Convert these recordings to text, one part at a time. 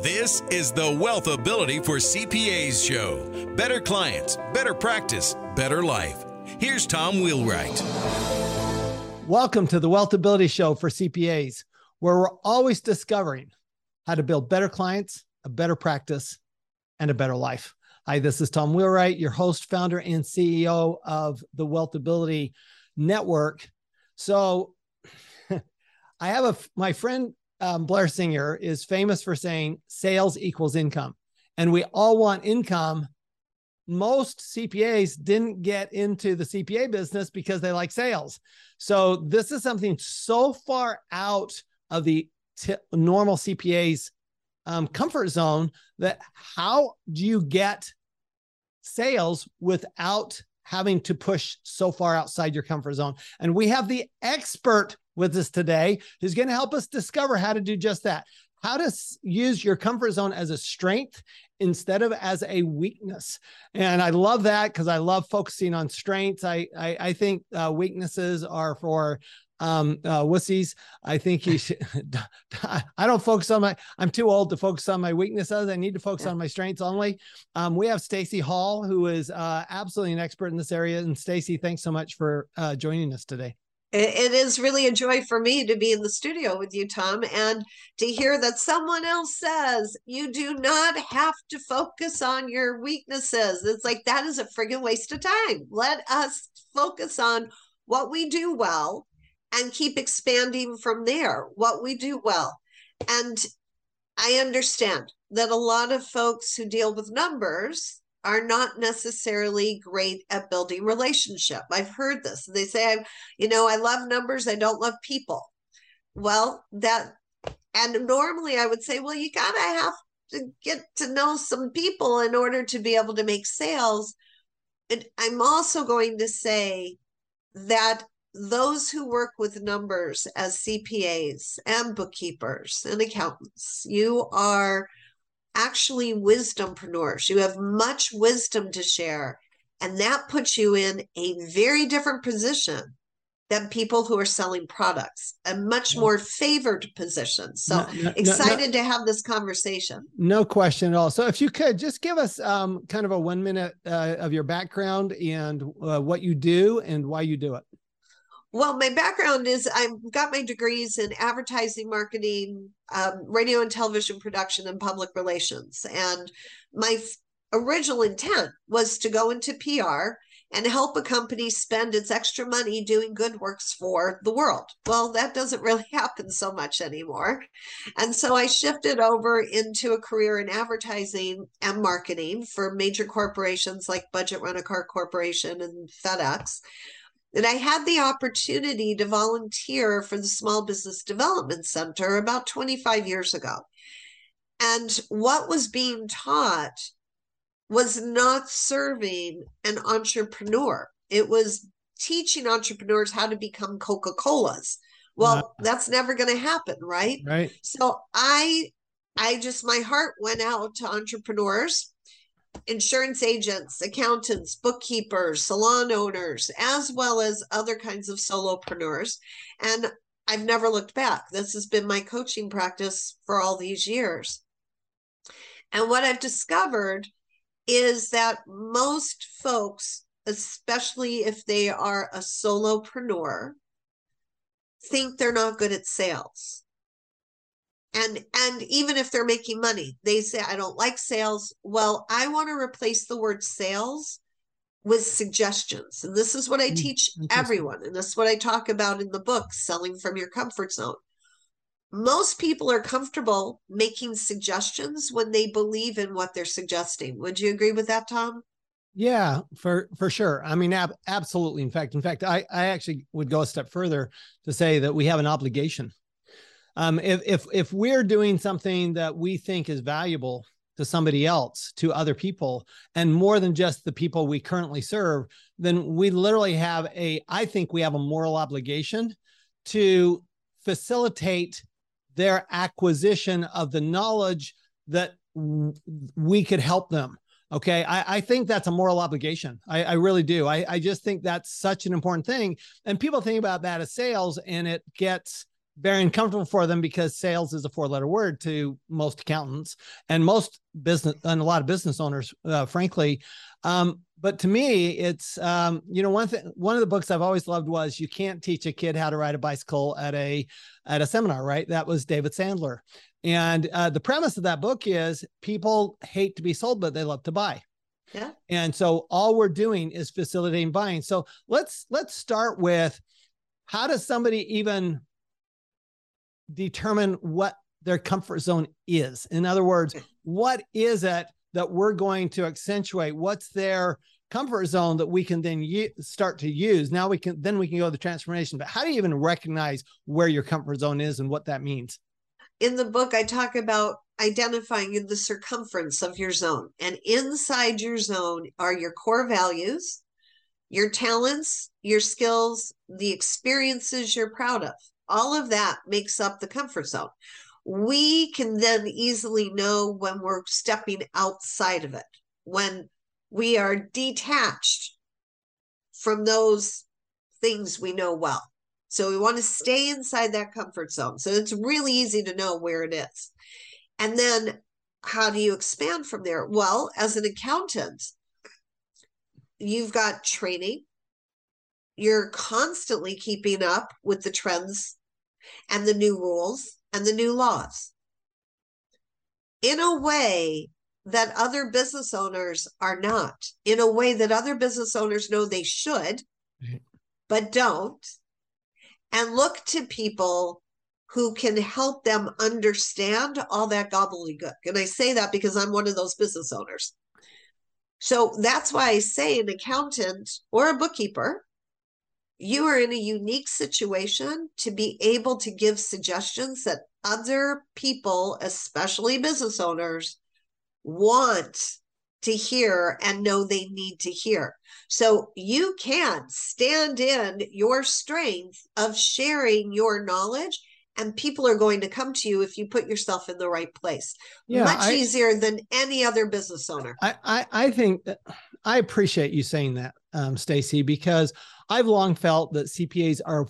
This is the WealthAbility for CPAs show. Better clients, better practice, better life. Here's Tom Wheelwright. Welcome to the WealthAbility Show for CPAs, where we're always discovering how to build better clients, a better practice, and a better life. Hi, this is Tom Wheelwright, your host, founder, and CEO of the WealthAbility Network. So, I have a my friend um, Blair Singer is famous for saying sales equals income, and we all want income. Most CPAs didn't get into the CPA business because they like sales. So this is something so far out of the t- normal CPA's um, comfort zone that how do you get sales without having to push so far outside your comfort zone? And we have the expert with us today who's going to help us discover how to do just that. How to use your comfort zone as a strength instead of as a weakness. And I love that because I love focusing on strengths. I I, I think uh, weaknesses are for um uh wussies i think he should i don't focus on my i'm too old to focus on my weaknesses i need to focus yeah. on my strengths only um we have Stacey Hall who is uh absolutely an expert in this area and Stacey thanks so much for uh joining us today it is really a joy for me to be in the studio with you, Tom, and to hear that someone else says you do not have to focus on your weaknesses. It's like that is a friggin' waste of time. Let us focus on what we do well and keep expanding from there, what we do well. And I understand that a lot of folks who deal with numbers are not necessarily great at building relationship. I've heard this. They say, you know, I love numbers, I don't love people. Well, that, and normally I would say, well, you got to have to get to know some people in order to be able to make sales. And I'm also going to say that those who work with numbers as CPAs and bookkeepers and accountants, you are actually wisdompreneurs. You have much wisdom to share. And that puts you in a very different position than people who are selling products, a much more favored position. So no, no, excited no, to have this conversation. No question at all. So if you could just give us um, kind of a one minute uh, of your background and uh, what you do and why you do it. Well, my background is I've got my degrees in advertising, marketing, um, radio and television production, and public relations. And my original intent was to go into PR and help a company spend its extra money doing good works for the world. Well, that doesn't really happen so much anymore. And so I shifted over into a career in advertising and marketing for major corporations like Budget Rent a Car Corporation and FedEx. And I had the opportunity to volunteer for the Small Business Development Center about 25 years ago. And what was being taught was not serving an entrepreneur, it was teaching entrepreneurs how to become Coca Cola's. Well, that's never going to happen, right? Right. So I, I just, my heart went out to entrepreneurs insurance agents, accountants, bookkeepers, salon owners, as well as other kinds of solopreneurs. And I've never looked back. This has been my coaching practice for all these years. And what I've discovered is that most folks, especially if they are a solopreneur, think they're not good at sales and and even if they're making money they say i don't like sales. Well i want to replace the word sales with suggestions. And this is what i mm, teach everyone and this is what i talk about in the book selling from your comfort zone. Most people are comfortable making suggestions when they believe in what they're suggesting. Would you agree with that tom? Yeah, for for sure. I mean, ab- absolutely. In fact, in fact, I I actually would go a step further to say that we have an obligation um, if if if we're doing something that we think is valuable to somebody else, to other people, and more than just the people we currently serve, then we literally have a, I think we have a moral obligation to facilitate their acquisition of the knowledge that we could help them. Okay. I, I think that's a moral obligation. I, I really do. I, I just think that's such an important thing. And people think about that as sales and it gets very uncomfortable for them because sales is a four letter word to most accountants and most business and a lot of business owners, uh, frankly. Um, but to me, it's um, you know one thing. One of the books I've always loved was "You Can't Teach a Kid How to Ride a Bicycle at a at a seminar." Right? That was David Sandler, and uh, the premise of that book is people hate to be sold, but they love to buy. Yeah. And so all we're doing is facilitating buying. So let's let's start with how does somebody even determine what their comfort zone is? In other words, what is it that we're going to accentuate? What's their comfort zone that we can then u- start to use? Now we can then we can go to the transformation. But how do you even recognize where your comfort zone is and what that means? In the book, I talk about identifying the circumference of your zone. And inside your zone are your core values, your talents, your skills, the experiences you're proud of. All of that makes up the comfort zone. We can then easily know when we're stepping outside of it, when we are detached from those things we know well. So we want to stay inside that comfort zone. So it's really easy to know where it is. And then how do you expand from there? Well, as an accountant, you've got training. You're constantly keeping up with the trends and the new rules and the new laws in a way that other business owners are not, in a way that other business owners know they should, but don't, and look to people who can help them understand all that gobbledygook. And I say that because I'm one of those business owners. So that's why I say an accountant or a bookkeeper, you are in a unique situation to be able to give suggestions that other people, especially business owners, want to hear and know they need to hear. So you can stand in your strength of sharing your knowledge and people are going to come to you if you put yourself in the right place. Yeah, Much I, easier than any other business owner. I, I, I think I appreciate you saying that, um, Stacey, because I've long felt that CPAs are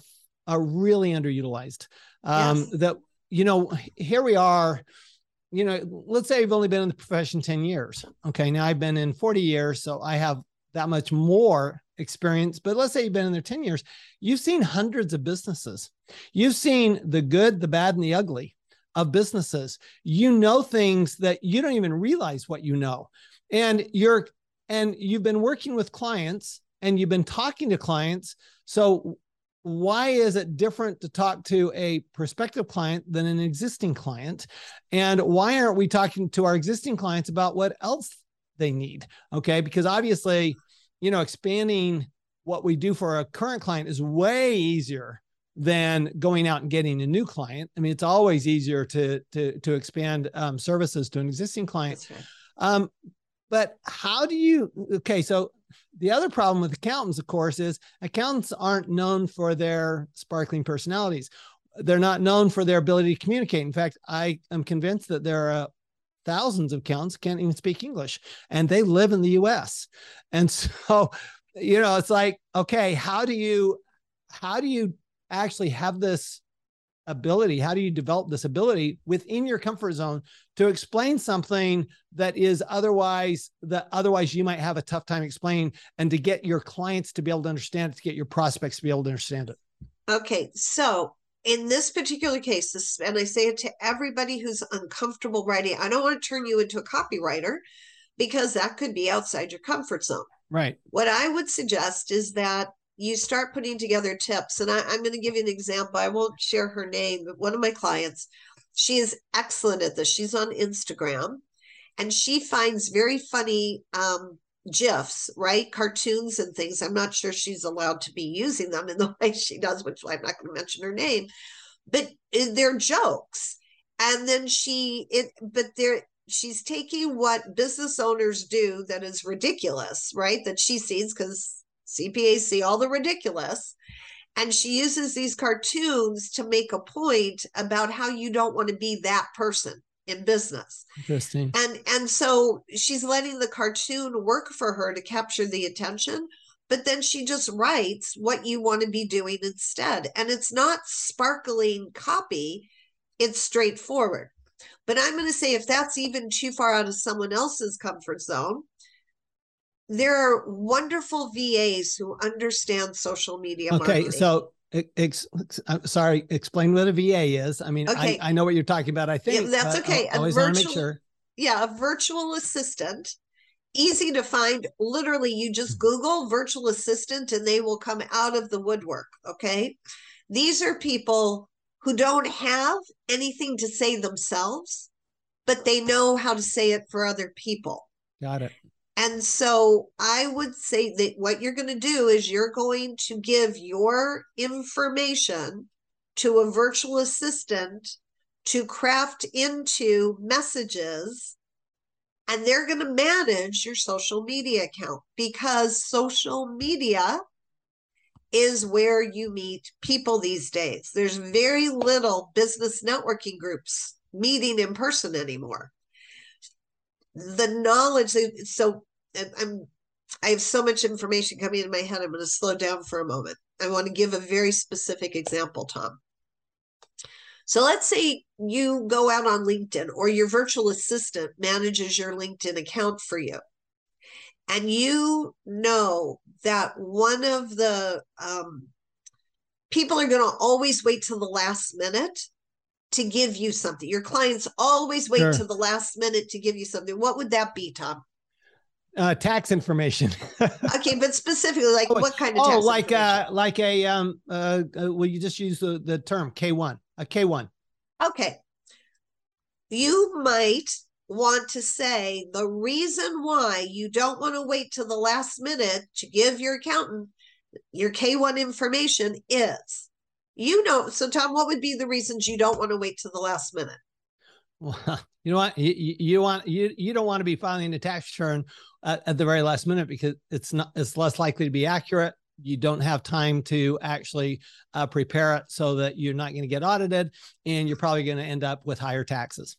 are really underutilized. Um, yes. That you know, here we are. You know, let's say I've only been in the profession ten years. Okay, now I've been in forty years, so I have that much more experience. But let's say you've been in there ten years. You've seen hundreds of businesses You've seen the good, the bad, and the ugly of businesses. You know things that you don't even realize what you know. And you're and you've been working with clients and you've been talking to clients. So why is it different to talk to a prospective client than an existing client? And why aren't we talking to our existing clients about what else they need? Okay. Because obviously, you know, expanding what we do for a current client is way easier than going out and getting a new client. I mean, it's always easier to to to expand um, services to an existing client. Right. Um, but how do you? Okay, so the other problem with accountants, of course, is accountants aren't known for their sparkling personalities. They're not known for their ability to communicate. In fact, I am convinced that there are uh, thousands of accountants can't even speak English, and they live in the U.S. And so, you know, it's like, okay, how do you how do you actually have this ability how do you develop this ability within your comfort zone to explain something that is otherwise that otherwise you might have a tough time explaining and to get your clients to be able to understand it to get your prospects to be able to understand it? Okay so in this particular case this and i say it to everybody who's uncomfortable writing i don't want to turn you into a copywriter because that could be outside your comfort zone. Right. What i would suggest is that you start putting together tips. And I, I'm going to give you an example. I won't share her name, but one of my clients, she is excellent at this. She's on Instagram and she finds very funny um, GIFs, right? Cartoons and things. I'm not sure she's allowed to be using them in the way she does, which I'm not going to mention her name, but eh, they're jokes. And then she, it, but they're, she's taking what business owners do that is ridiculous, right? That she sees because See all the ridiculous. And she uses these cartoons to make a point about how you don't want to be that person in business. Interesting. And and so she's letting the cartoon work for her to capture the attention, but then she just writes what you want to be doing instead. And it's not sparkling copy, it's straightforward. But I'm going to say if that's even too far out of someone else's comfort zone, there are wonderful VAs who understand social media. Okay, marketing. so ex, I'm sorry, explain what a VA is. I mean, Okay. I, I know what you're talking about. I think Yeah, that's okay. I A always want to make sure. yeah, a virtual assistant, easy to find. Literally, you just Hmm. Google virtual assistant and they will come out of the woodwork. Okay. These are people who don't have anything to say themselves, but they know how to say it for other people. Got it. And so I would say that what you're going to do is you're going to give your information to a virtual assistant to craft into messages and they're going to manage your social media account because social media is where you meet people these days. There's very little business networking groups meeting in person anymore. The knowledge, so I'm I have so much information coming in my head. I'm going to slow down for a moment. I want to give a very specific example, Tom. So let's say you go out on LinkedIn or your virtual assistant manages your LinkedIn account for you. And you know that one of the um, people are going to always wait till the last minute to give you something. Your clients always wait Sure. till the last minute to give you something. What would that be, Tom? Uh, tax information. Okay, but specifically, like Oh, what kind of oh, tax like uh, like a um, uh, uh, well, you just use the the term K one, a K one. Okay. You might want to say the reason why you don't want to wait till the last minute to give your accountant your K1 information is. You know, so Tom, what would be the reasons you don't want to wait till the last minute? Well, you know what? You, you- want you you don't want to be filing a tax return at, at the very last minute because it's not it's less likely to be accurate. You don't have time to actually uh, prepare it so that you're not going to get audited, and you're probably going to end up with higher taxes.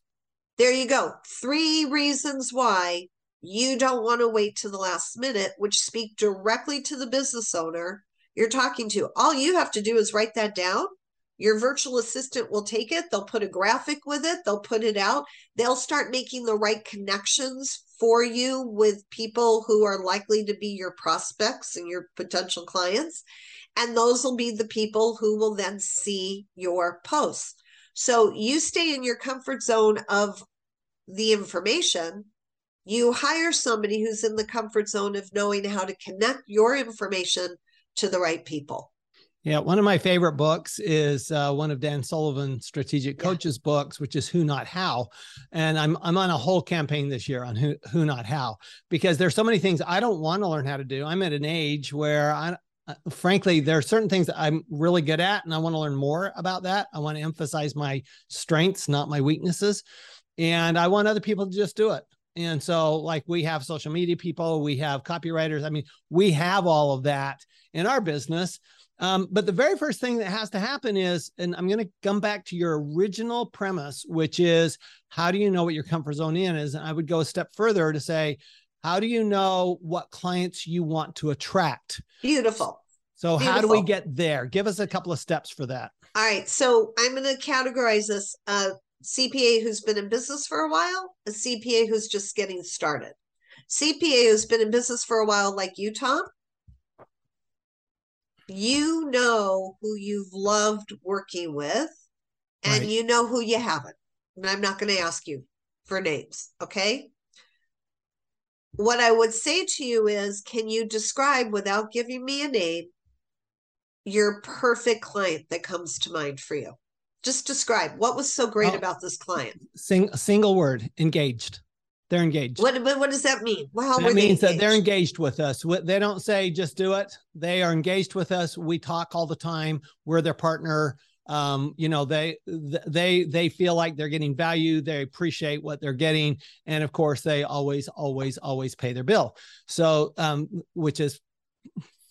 There you go. Three reasons why you don't want to wait to the last minute, which speak directly to the business owner you're talking to. All you have to do is write that down. Your virtual assistant will take it, they'll put a graphic with it, they'll put it out, they'll start making the right connections for you with people who are likely to be your prospects and your potential clients. And those will be the people who will then see your posts. So you stay in your comfort zone of the information. You hire somebody who's in the comfort zone of knowing how to connect your information to the right people. Yeah, one of my favorite books is uh, one of Dan Sullivan's strategic Yeah. coaches books, which is Who Not How, and I'm I'm on a whole campaign this year on Who Who Not How because there's so many things I don't want to learn how to do. I'm at an age where I, uh, frankly, there are certain things that I'm really good at, and I want to learn more about that. I want to emphasize my strengths, not my weaknesses, and I want other people to just do it. And so, like, we have social media people, we have copywriters. I mean, we have all of that in our business. Um, but the very first thing that has to happen is, and I'm going to come back to your original premise, which is how do you know what your comfort zone in is? And I would go a step further to say, how do you know what clients you want to attract? Beautiful. So, how do we get there? Give us a couple of steps for that. All right. So I'm going to categorize this a CPA who's been in business for a while, a CPA who's just getting started. CPA who's been in business for a while, like you, Tom, you know who you've loved working with and Right. you know who you haven't. And I'm not going to ask you for names. Okay. What I would say to you is can you describe without giving me a name your perfect client that comes to mind for you? Just describe what was so great Oh. about this client. Sing, a single word engaged. They're engaged. What, what what does that mean? Well, how that means that they're engaged? engaged with us. They don't say just do it. They are engaged with us. We talk all the time. We're their partner. Um, you know, they they they feel like they're getting value. They appreciate what they're getting, and of course, they always, always, always pay their bill. So, um, which is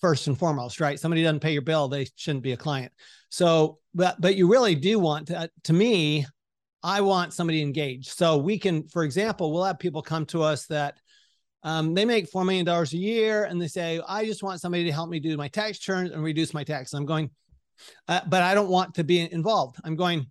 first and foremost, right? Somebody doesn't pay your bill, they shouldn't be a client. So, but but you really do want to. To me, I want somebody engaged. So we can, for example, we'll have people come to us that um, they make $4 million a year and they say, I just want somebody to help me do my tax returns and reduce my tax. I'm going, uh, but I don't want to be involved. I'm going,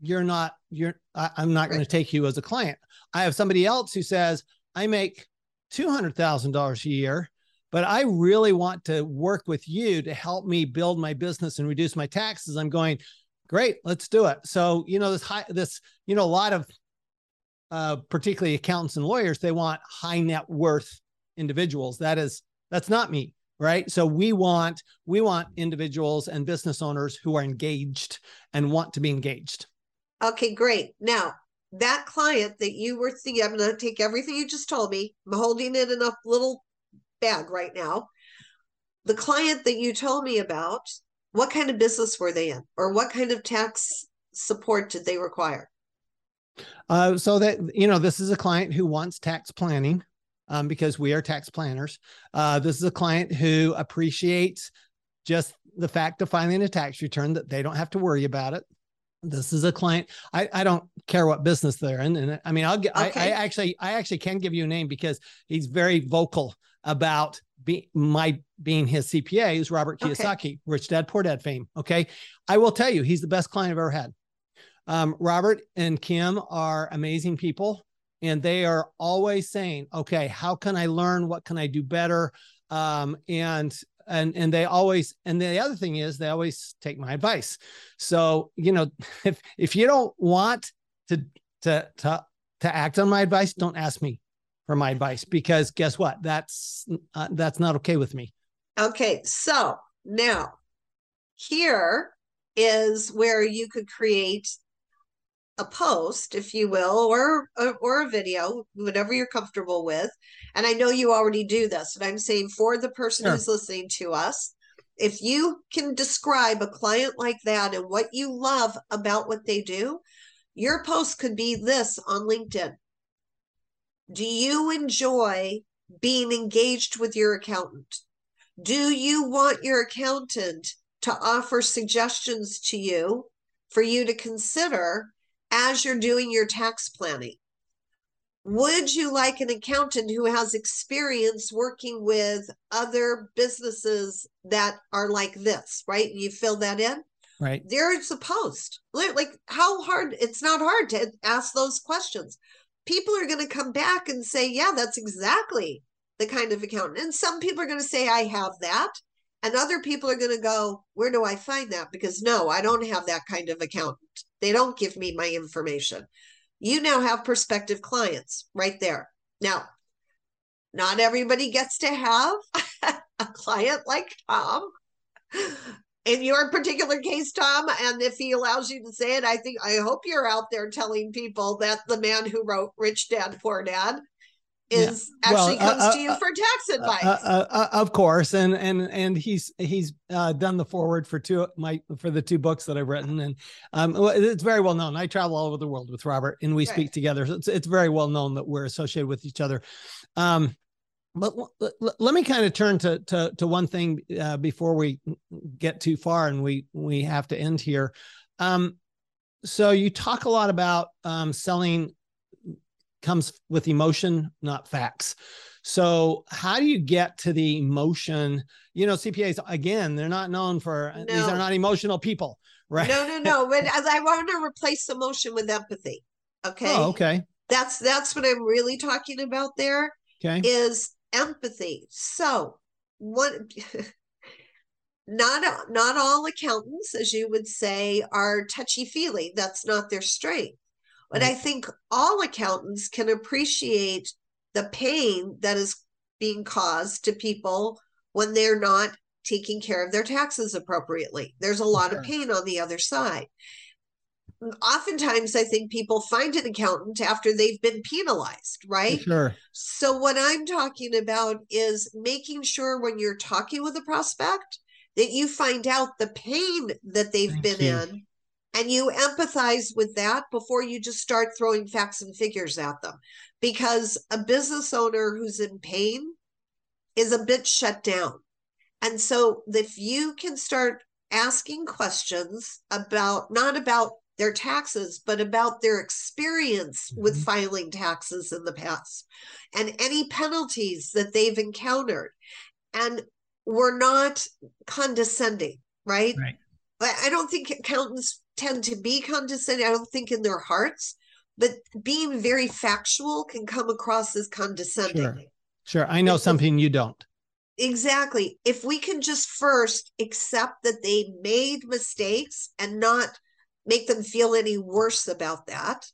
you're not, you're, I, am not right. going to take you as a client. I have somebody else who says, I make $200,000 a year, but I really want to work with you to help me build my business and reduce my taxes. I'm going, great, let's do it. So, you know, this high, this, you know, a lot of uh, particularly accountants and lawyers, they want high net worth individuals. That is, that's not me, right? So we want we want individuals and business owners who are engaged and want to be engaged. Okay, great. Now that client that you were thinking, I'm going to take everything you just told me. I'm holding it in a little bag right now. The client that you told me about, what kind of business were they in, or what kind of tax support did they require? Uh, so that you know, this is a client who wants tax planning um, because we are tax planners. Uh, this is a client who appreciates just the fact of filing a tax return that they don't have to worry about it. This is a client. I, I don't care what business they're in, and I mean, I'll get. Okay. I, I actually I actually can give you a name because he's very vocal about be, my being his CPA. Is Robert Kiyosaki, okay. Rich Dad Poor Dad fame. Okay, I will tell you, he's the best client I've ever had. Um, Robert and Kim are amazing people, and they are always saying, "Okay, how can I learn? What can I do better?" Um, and and and they always and the other thing is they always take my advice. So you know, if if you don't want to to to to act on my advice, don't ask me for my advice because guess what? That's uh, that's not okay with me. Okay, so now here is where you could create a post, if you will, or or a video, whatever you're comfortable with. And I know you already do this, but I'm saying for the person sure. who's listening to us, if you can describe a client like that and what you love about what they do, your post could be this on LinkedIn. Do you enjoy being engaged with your accountant? Do you want your accountant to offer suggestions to you for you to consider as you're doing your tax planning. Would you like an accountant who has experience working with other businesses that are like this, right? You fill that in. Right. There's a post. Like, how hard? It's not hard to ask those questions. People are going to come back and say, yeah, that's exactly the kind of accountant. And some people are going to say, I have that. And other people are going to go, where do I find that? Because no, I don't have that kind of accountant. They don't give me my information. You now have prospective clients right there. Now, not everybody gets to have a client like Tom. In your particular case, Tom, and if he allows you to say it, I think I hope you're out there telling people that the man who wrote Rich Dad Poor Dad is yeah. actually well, uh, comes uh, to you uh, for tax uh, advice. Uh, of course, and and and he's he's done the forward for two my for the two books that I've written, and um, it's very well known. I travel all over the world with Robert, and we right. speak together. So it's it's very well known that we're associated with each other. Um, but let me kind of turn to to to one thing uh, before we get too far, and we we have to end here. Um, so you talk a lot about um, selling comes with emotion, not facts. So, how do you get to the emotion? You know, CPAs again, they're not known for no. these are not emotional people, right? No, no, no. But I want to replace emotion with empathy. Okay. Oh, okay. That's that's what I'm really talking about there. Okay. Is empathy. So, what not not all accountants as you would say are touchy feely that's not their strength but. I think all accountants can appreciate the pain that is being caused to people when they're not taking care of their taxes appropriately. There's a lot sure. of pain on the other side. Oftentimes, I think people find an accountant after they've been penalized, right? Sure. So, what I'm talking about is making sure when you're talking with a prospect that you find out the pain that they've Thank been you. in and you empathize with that before you just start throwing facts and figures at them because a business owner who's in pain is a bit shut down and so if you can start asking questions about not about their taxes, but about their experience Mhm. with filing taxes in the past and any penalties that they've encountered. And we're not condescending, right? Right. I I don't think accountants tend to be condescending. I don't think in their hearts, but being very factual can come across as condescending. Sure. Sure. I know something you don't. Exactly. If we can just first accept that they made mistakes and not make them feel any worse about that,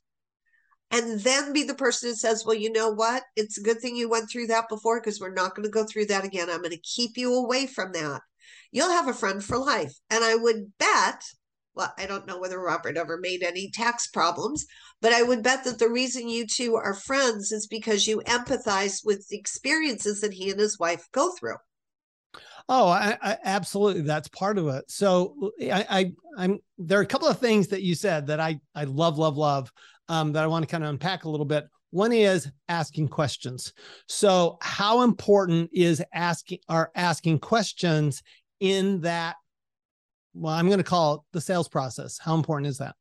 and then be the person who says, Well, you know what? It's a good thing you went through that before because we're not going to go through that again. I'm going to keep you away from that. You'll have a friend for life. And I would bet, well, I don't know whether Robert ever made any tax problems, but I would bet that the reason you two are friends is because you empathize with the experiences that he and his wife go through. Oh, I, I, absolutely. That's part of it. So I, I, I'm there are a couple of things that you said that I, I love, love, love, um, that I want to kind of unpack a little bit. One is asking questions. So how important is asking are asking questions in that? Well, I'm going to call it the sales process. How important is that?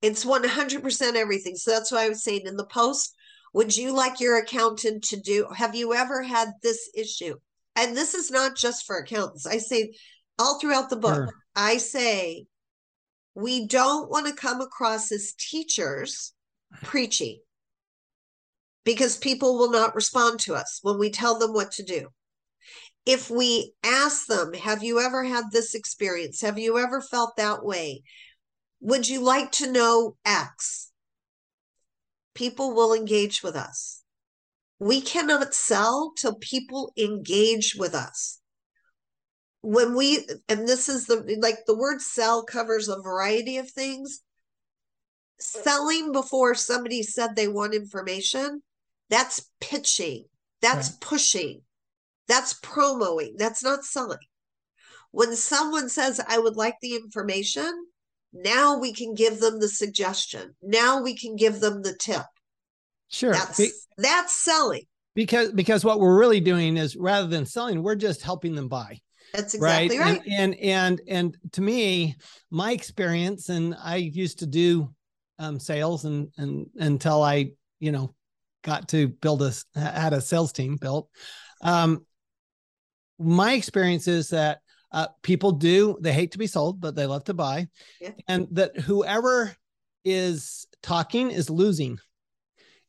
It's 100% everything. So that's why I was saying in the post, would you like your accountant to do? Have you ever had this issue? And this is not just for accountants. I say all throughout the book, Sure. I say we don't want to come across as teachers preaching because people will not respond to us when we tell them what to do. If we ask them, Have you ever had this experience? Have you ever felt that way? Would you like to know X? People will engage with us. We cannot sell till people engage with us. When we, and this is the, like the word sell covers a variety of things. Selling before somebody said they want information, that's pitching, that's pushing, that's promoting, that's not selling. When someone says, I would like the information, now we can give them the suggestion. Now we can give them the tip. Sure. That's Be- that's selling. because because what we're really doing is rather than selling, we're just helping them buy. That's exactly right. And, and and and to me, my experience, and I used to do um, sales, and and until I, you know, got to build a had a sales team built. Um, my experience is that uh, people do they hate to be sold, but they love to buy, Yeah. and that whoever is talking is losing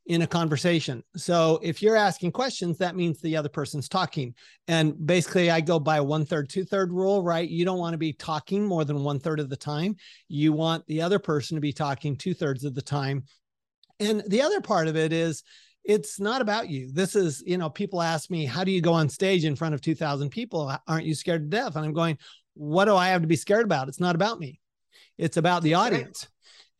in a conversation. So if you're asking questions, that means the other person's talking. And basically, I go by one third, two third rule, right? You don't want to be talking more than one third of the time. You want the other person to be talking two thirds of the time. And the other part of it is, it's not about you. This is, you know, people ask me, how do you go on stage in front of 2,000 people? Aren't you scared to death? And I'm going, what do I have to be scared about? It's not about me. It's about the audience.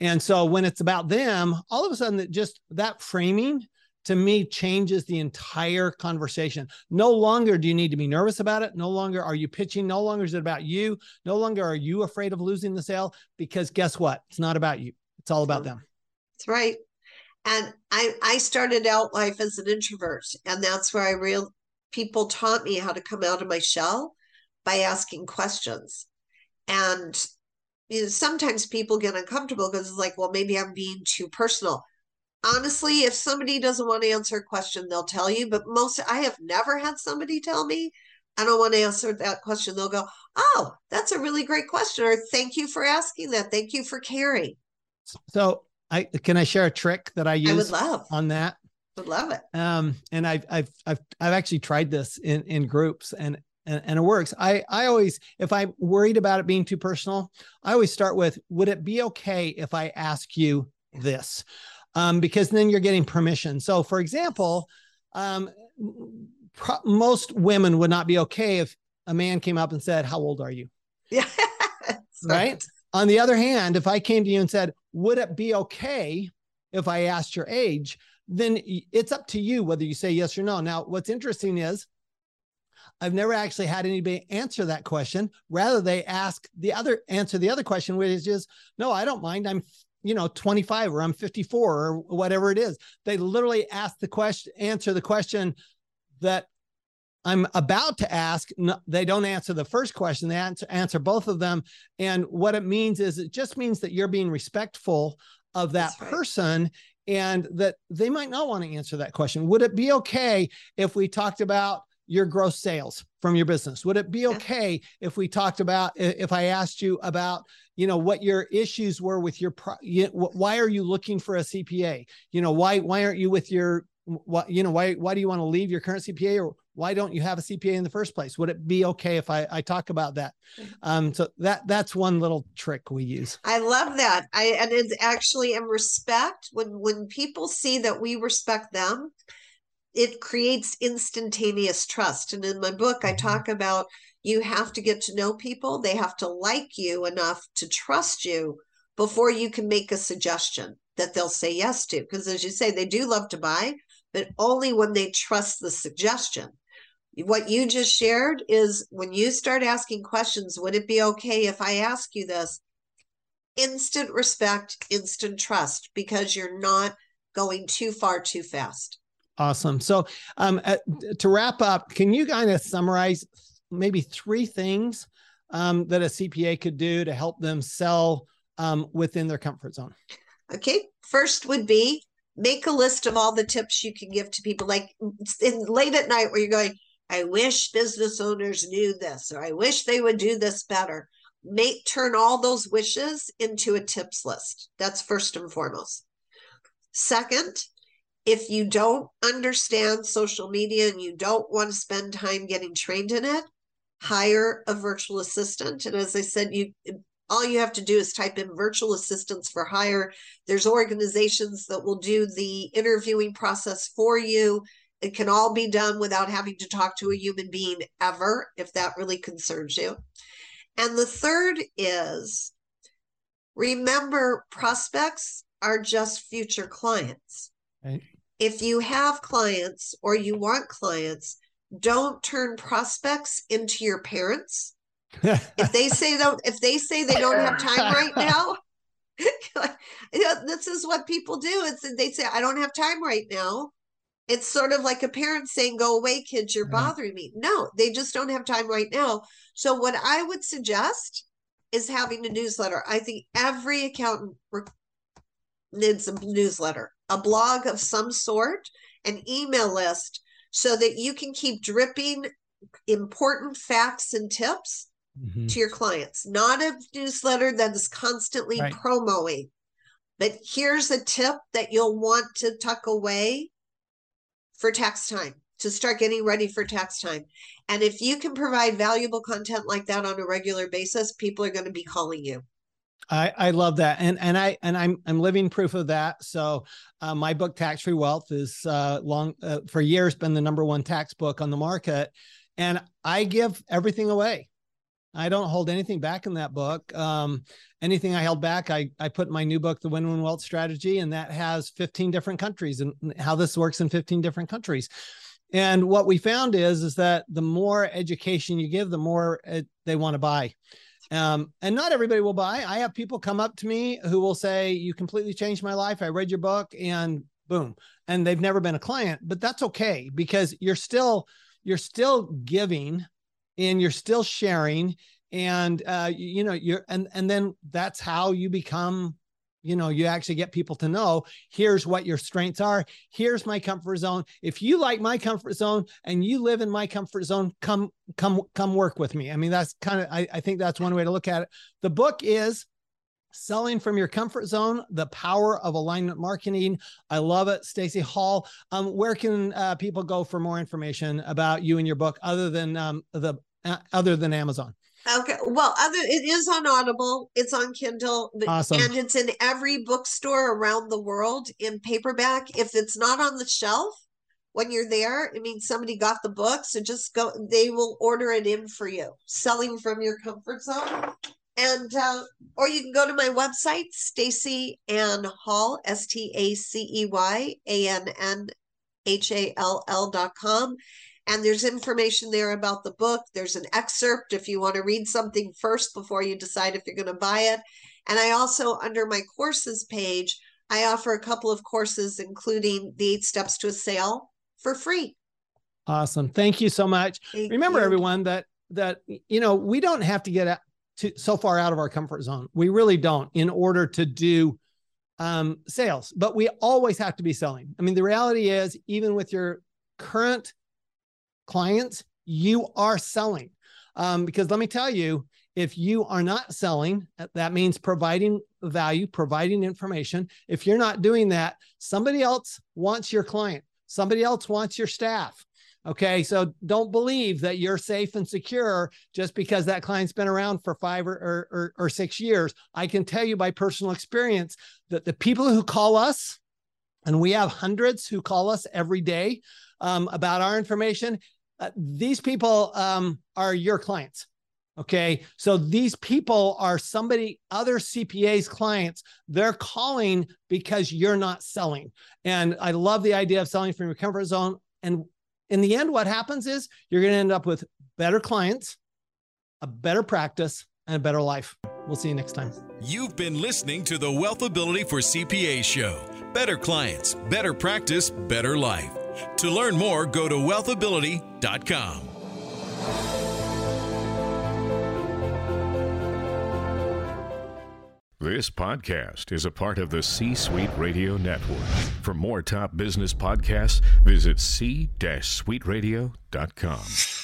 And so when it's about them, all of a sudden that just that framing to me changes the entire conversation. No longer do you need to be nervous about it. No longer are you pitching. No longer is it about you. No longer are you afraid of losing the sale because guess what? It's not about you. It's all about them. That's right. And I I started out life as an introvert, and that's where I real people taught me how to come out of my shell by asking questions. And you know, sometimes people get uncomfortable because it's like, well, maybe I'm being too personal. Honestly, if somebody doesn't want to answer a question, they'll tell you. But most, I have never had somebody tell me, I don't want to answer that question. They'll go, oh, that's a really great question. Or thank you for asking that. Thank you for caring. So I can I share a trick that I I would use love, on that? would love it. um and i've i've i've, I've actually tried this in in groups and, and and it works. I i always if i'm worried about it being too personal i always start with would it be okay if i ask you this? Um because then you're getting permission. So for example um pro- most women would not be okay if a man came up and said how old are you? Yeah. right. On the other hand if i came to you and said would it be okay if i asked your age? then it's up to you whether you say yes or no. Now, what's interesting is I've never actually had anybody answer that question. Rather, they ask the other answer the other question, which is, no, I don't mind. I'm, you know, 25 or I'm 54 or whatever it is. They literally ask the question, answer the question that I'm about to ask, no, they don't answer the first question. They answer, answer both of them. And what it means is it just means that you're being respectful of that right. person and that they might not want to answer that question. Would it be okay if we talked about your gross sales from your business? Would it be okay if we talked about if I asked you about you know what your issues were with your why are you looking for a CPA? You know why why aren't you with your what you know why why do you want to leave your current CPA or why don't you have a CPA in the first place? Would it be okay if I, I talk about that? Mm-hmm. Um, so that that's one little trick we use. I love that. I and it's actually in respect when when people see that we respect them, it creates instantaneous trust. And in my book, I mm-hmm. talk about you have to get to know people. They have to like you enough to trust you before you can make a suggestion that they'll say yes to. Because as you say, they do love to buy, but only when they trust the suggestion. What you just shared is when you start asking questions, would it be okay if I ask you this? Instant respect, instant trust, because you're not going too far too fast. Awesome. So, um, uh, to wrap up, can you kind of summarize maybe three things um, that a CPA could do to help them sell um, within their comfort zone? Okay. First would be make a list of all the tips you can give to people, like in, late at night where you're going, I wish business owners knew this, or I wish they would do this better. Make turn all those wishes into a tips list. That's first and foremost. Second, if you don't understand social media and you don't want to spend time getting trained in it, hire a virtual assistant. And as I said, you all you have to do is type in virtual assistants for hire. There's organizations that will do the interviewing process for you. It can all be done without having to talk to a human being ever, if that really concerns you. And the third is remember prospects are just future clients. Right. If you have clients or you want clients, don't turn prospects into your parents. if they say don't if they say they don't have time right now, you know, this is what people do. It's they say, I don't have time right now. It's sort of like a parent saying, Go away, kids, you're uh-huh. bothering me. No, they just don't have time right now. So, what I would suggest is having a newsletter. I think every accountant needs a newsletter a blog of some sort, an email list, so that you can keep dripping important facts and tips mm-hmm. to your clients. Not a newsletter that is constantly right. promoting, but here's a tip that you'll want to tuck away for tax time to start getting ready for tax time. And if you can provide valuable content like that on a regular basis, people are going to be calling you. I, I love that, and and I and I'm I'm living proof of that. So, uh, my book Tax Free Wealth is uh, long uh, for years been the number one tax book on the market, and I give everything away. I don't hold anything back in that book. Um, anything I held back, I I put in my new book, The Win Win Wealth Strategy, and that has 15 different countries and how this works in 15 different countries. And what we found is is that the more education you give, the more it, they want to buy. Um, and not everybody will buy. I have people come up to me who will say, You completely changed my life. I read your book and boom. And they've never been a client, but that's okay because you're still you're still giving and you're still sharing and uh you know you're and and then that's how you become you know you actually get people to know here's what your strengths are. Here's my comfort zone. If you like my comfort zone and you live in my comfort zone come come come work with me. I mean that's kind of I, I think that's one way to look at it. The book is selling from your comfort zone the power of alignment marketing. I love it. Stacey Hall um, where can uh, people go for more information about you and your book other than um, the uh, other than amazon Okay. Well, other it is on Audible, it's on Kindle, awesome. and it's in every bookstore around the world in paperback. If it's not on the shelf when you're there, it means somebody got the book. So just go; they will order it in for you. Selling from your comfort zone, and uh, or you can go to my website, Stacey Ann Hall, S T A C E Y A N N H A L L dot com and there's information there about the book. There's an excerpt if you want to read something first before you decide if you're going to buy it. And I also, under my courses page, I offer a couple of courses, including the eight steps to a sale for free. Awesome. Thank you so much. Thank Remember, you. everyone, that that you know we don't have to get out to so far out of our comfort zone. We really don't in order to do um, sales, but we always have to be selling. I mean, the reality is, even with your current clients, you are selling. Um, because let me tell you, if you are not selling, that means providing value, providing information. If you're not doing that, somebody else wants your client, somebody else wants your staff. Okay. So don't believe that you're safe and secure just because that client's been around for five or, or, or, or six years. I can tell you by personal experience that the people who call us, and we have hundreds who call us every day um, about our information, uh, these people um, are your clients. Okay. So these people are somebody, other CPA's clients. They're calling because you're not selling. And I love the idea of selling from your comfort zone. And in the end, what happens is you're going to end up with better clients, a better practice, and a better life. We'll see you next time. You've been listening to the WealthAbility for CPA show. Better clients, better practice, better life. To learn more, go to wealthability.com. This podcast is a part of the C Suite Radio Network. For more top business podcasts, visit c-suiteradio.com.